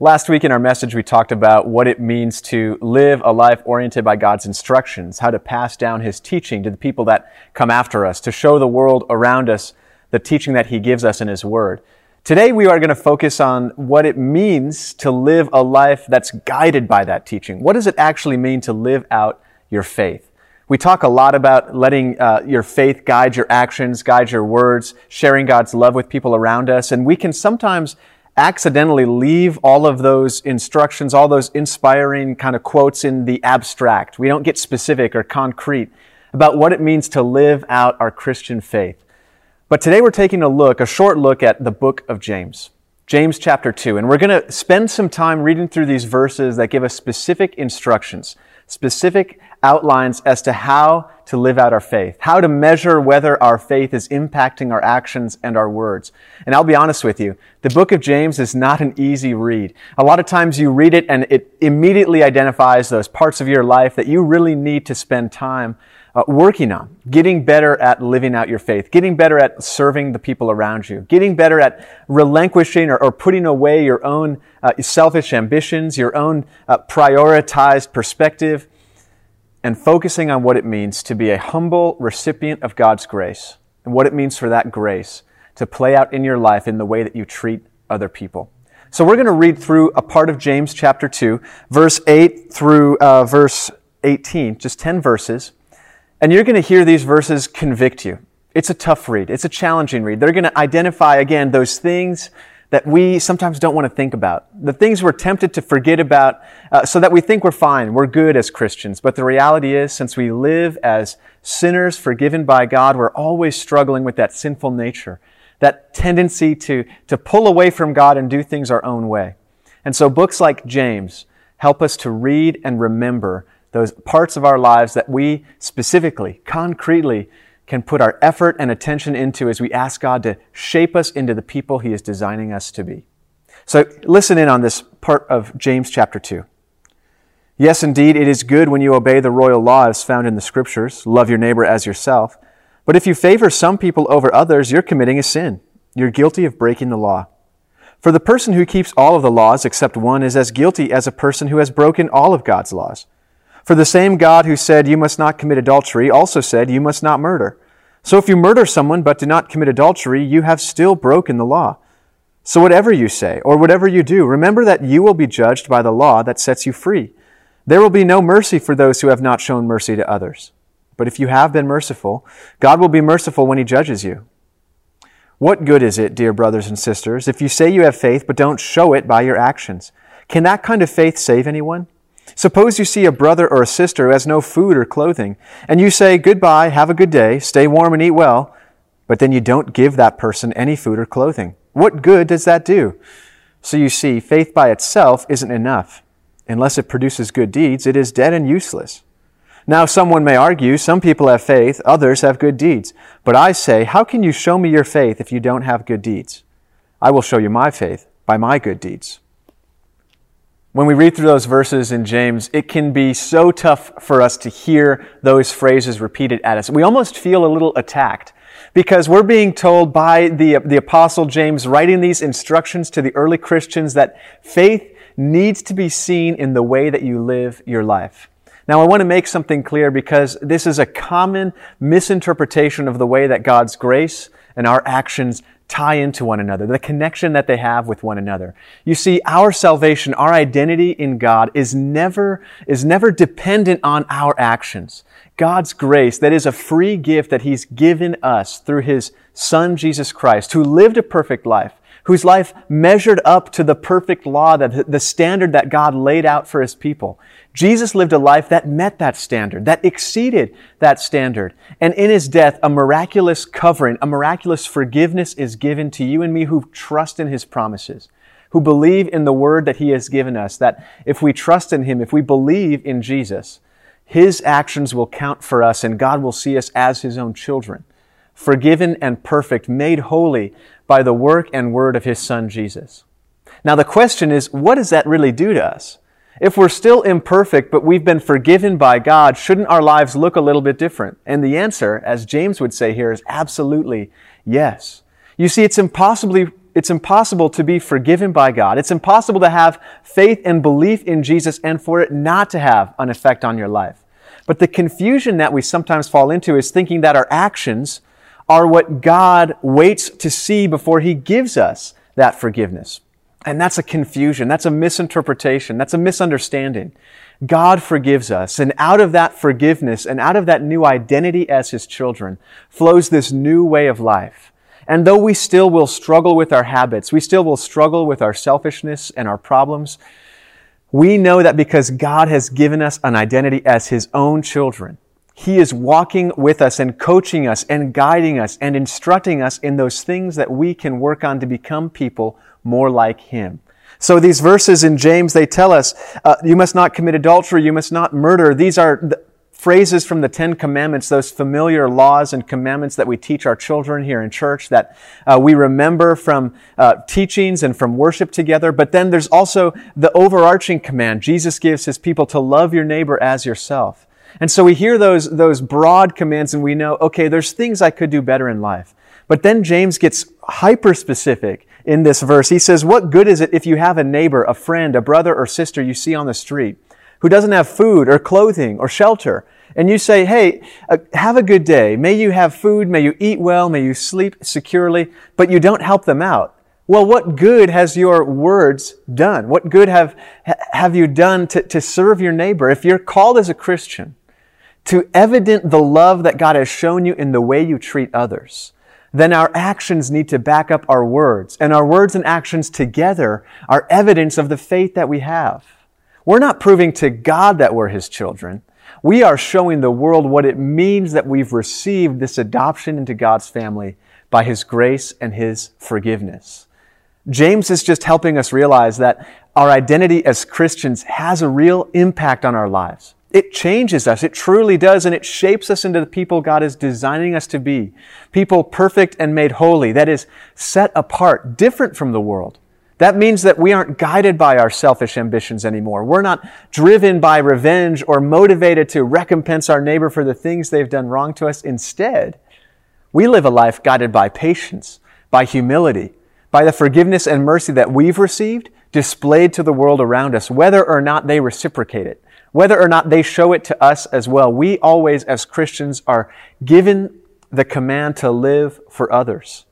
Last week in our message, we talked about what it means to live a life oriented by God's instructions, how to pass down His teaching to the people that come after us, to show the world around us the teaching that He gives us in His Word. Today, we are going to focus on what it means to live a life that's guided by that teaching. What does it actually mean to live out your faith? We talk a lot about letting uh, your faith guide your actions, guide your words, sharing God's love with people around us, and we can sometimes accidentally leave all of those instructions, all those inspiring kind of quotes in the abstract. We don't get specific or concrete about what it means to live out our Christian faith. But today we're taking a look, a short look at the book of James. James chapter 2. And we're going to spend some time reading through these verses that give us specific instructions, specific outlines as to how to live out our faith, how to measure whether our faith is impacting our actions and our words. And I'll be honest with you, the book of James is not an easy read. A lot of times you read it and it immediately identifies those parts of your life that you really need to spend time uh, working on, getting better at living out your faith, getting better at serving the people around you, getting better at relinquishing or, or putting away your own uh, selfish ambitions, your own uh, prioritized perspective, and focusing on what it means to be a humble recipient of God's grace and what it means for that grace to play out in your life in the way that you treat other people. So we're going to read through a part of James chapter 2, verse 8 through uh, verse 18, just 10 verses. And you're going to hear these verses convict you. It's a tough read. It's a challenging read. They're going to identify again those things that we sometimes don't want to think about. The things we're tempted to forget about uh, so that we think we're fine, we're good as Christians. But the reality is, since we live as sinners forgiven by God, we're always struggling with that sinful nature, that tendency to, to pull away from God and do things our own way. And so books like James help us to read and remember those parts of our lives that we specifically, concretely can put our effort and attention into as we ask God to shape us into the people He is designing us to be. So listen in on this part of James chapter 2. Yes, indeed, it is good when you obey the royal law as found in the scriptures. Love your neighbor as yourself. But if you favor some people over others, you're committing a sin. You're guilty of breaking the law. For the person who keeps all of the laws except one is as guilty as a person who has broken all of God's laws. For the same God who said, You must not commit adultery, also said, You must not murder. So if you murder someone but do not commit adultery, you have still broken the law. So whatever you say, or whatever you do, remember that you will be judged by the law that sets you free. There will be no mercy for those who have not shown mercy to others. But if you have been merciful, God will be merciful when He judges you. What good is it, dear brothers and sisters, if you say you have faith but don't show it by your actions? Can that kind of faith save anyone? Suppose you see a brother or a sister who has no food or clothing, and you say, Goodbye, have a good day, stay warm and eat well, but then you don't give that person any food or clothing. What good does that do? So you see, faith by itself isn't enough. Unless it produces good deeds, it is dead and useless. Now, someone may argue, some people have faith, others have good deeds. But I say, how can you show me your faith if you don't have good deeds? I will show you my faith by my good deeds. When we read through those verses in James, it can be so tough for us to hear those phrases repeated at us. We almost feel a little attacked because we're being told by the, the apostle James writing these instructions to the early Christians that faith needs to be seen in the way that you live your life. Now, I want to make something clear because this is a common misinterpretation of the way that God's grace and our actions tie into one another, the connection that they have with one another. You see, our salvation, our identity in God is never, is never dependent on our actions. God's grace, that is a free gift that He's given us through His Son, Jesus Christ, who lived a perfect life, whose life measured up to the perfect law, that the standard that God laid out for His people. Jesus lived a life that met that standard, that exceeded that standard. And in his death, a miraculous covering, a miraculous forgiveness is given to you and me who trust in his promises, who believe in the word that he has given us, that if we trust in him, if we believe in Jesus, his actions will count for us and God will see us as his own children, forgiven and perfect, made holy by the work and word of his son Jesus. Now the question is, what does that really do to us? If we're still imperfect, but we've been forgiven by God, shouldn't our lives look a little bit different? And the answer, as James would say here, is absolutely yes. You see, it's impossibly It's impossible to be forgiven by God. It's impossible to have faith and belief in Jesus and for it not to have an effect on your life. But the confusion that we sometimes fall into is thinking that our actions are what God waits to see before he gives us that forgiveness. And that's a confusion. That's a misinterpretation. That's a misunderstanding. God forgives us. And out of that forgiveness and out of that new identity as his children flows this new way of life. And though we still will struggle with our habits, we still will struggle with our selfishness and our problems, we know that because God has given us an identity as his own children, he is walking with us and coaching us and guiding us and instructing us in those things that we can work on to become people more like Him. So these verses in James, they tell us, uh, you must not commit adultery, you must not murder. These are the phrases from the Ten Commandments, those familiar laws and commandments that we teach our children here in church that uh, we remember from uh, teachings and from worship together. But then there's also the overarching command Jesus gives His people to love your neighbor as yourself. And so we hear those, those broad commands and we know, okay, there's things I could do better in life. But then James gets hyper specific in this verse. He says, what good is it if you have a neighbor, a friend, a brother or sister you see on the street who doesn't have food or clothing or shelter? And you say, hey, uh, have a good day. May you have food. May you eat well. May you sleep securely. But you don't help them out. Well, what good has your words done? What good have, have you done to, to serve your neighbor? If you're called as a Christian, to evident the love that God has shown you in the way you treat others, then our actions need to back up our words. And our words and actions together are evidence of the faith that we have. We're not proving to God that we're His children. We are showing the world what it means that we've received this adoption into God's family by His grace and His forgiveness. James is just helping us realize that our identity as Christians has a real impact on our lives. It changes us. It truly does. And it shapes us into the people God is designing us to be. People perfect and made holy. That is set apart, different from the world. That means that we aren't guided by our selfish ambitions anymore. We're not driven by revenge or motivated to recompense our neighbor for the things they've done wrong to us. Instead, we live a life guided by patience, by humility, by the forgiveness and mercy that we've received displayed to the world around us, whether or not they reciprocate it whether or not they show it to us as well. We always, as Christians, are given the command to live for others.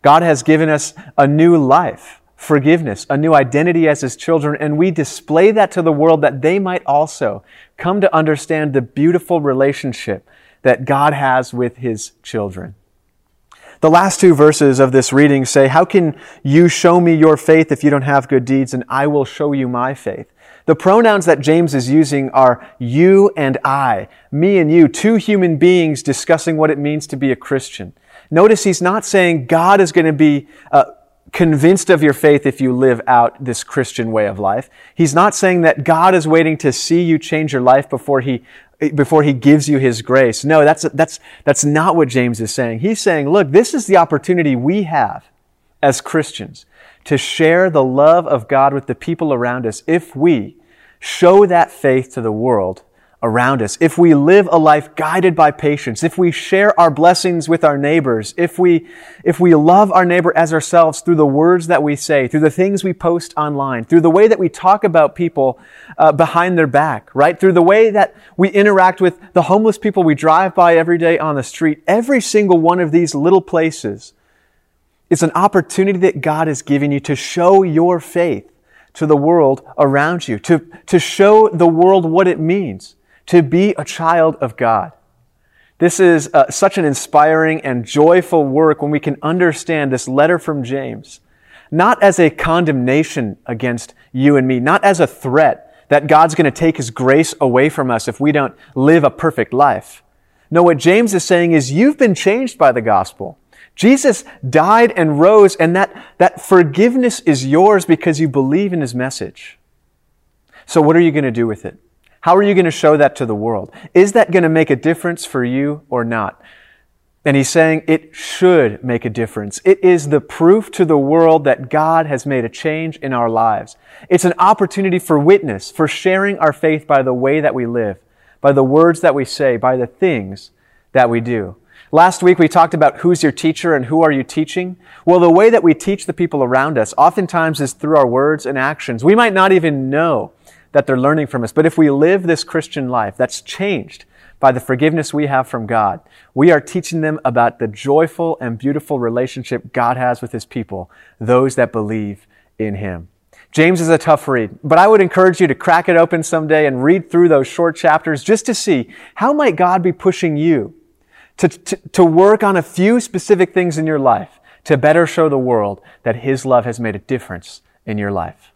God has given us a new life, forgiveness, a new identity as His children, and we display that to the world that they might also come to understand the beautiful relationship that God has with His children. The last two verses of this reading say, How can you show me your faith if you don't have good deeds, and I will show you my faith? The pronouns that James is using are you and I, me and you, two human beings discussing what it means to be a Christian. Notice he's not saying God is going to be uh, convinced of your faith if you live out this Christian way of life. He's not saying that God is waiting to see you change your life before he before he gives you his grace. No, that's that's that's not what James is saying. He's saying, look, this is the opportunity we have as Christians to share the love of God with the people around us if we show that faith to the world around us, if we live a life guided by patience, if we share our blessings with our neighbors, if we, if we love our neighbor as ourselves through the words that we say, through the things we post online, through the way that we talk about people uh, behind their back, right? Through the way that we interact with the homeless people we drive by every day on the street, every single one of these little places is an opportunity that God has given you to show your faith to the world around you, to, to show the world what it means to be a child of God. This is uh, such an inspiring and joyful work when we can understand this letter from James, not as a condemnation against you and me, not as a threat that God's going to take his grace away from us if we don't live a perfect life. No, what James is saying is you've been changed by the gospel. Jesus died and rose, and that, that forgiveness is yours because you believe in his message. So, what are you going to do with it? How are you going to show that to the world? Is that going to make a difference for you or not? And he's saying it should make a difference. It is the proof to the world that God has made a change in our lives. It's an opportunity for witness, for sharing our faith by the way that we live, by the words that we say, by the things that we do. Last week we talked about who's your teacher and who are you teaching. Well, the way that we teach the people around us oftentimes is through our words and actions. We might not even know that they're learning from us, but if we live this Christian life that's changed by the forgiveness we have from God, we are teaching them about the joyful and beautiful relationship God has with his people, those that believe in him. James is a tough read, but I would encourage you to crack it open someday and read through those short chapters just to see how might God be pushing you to, to, to work on a few specific things in your life to better show the world that His love has made a difference in your life.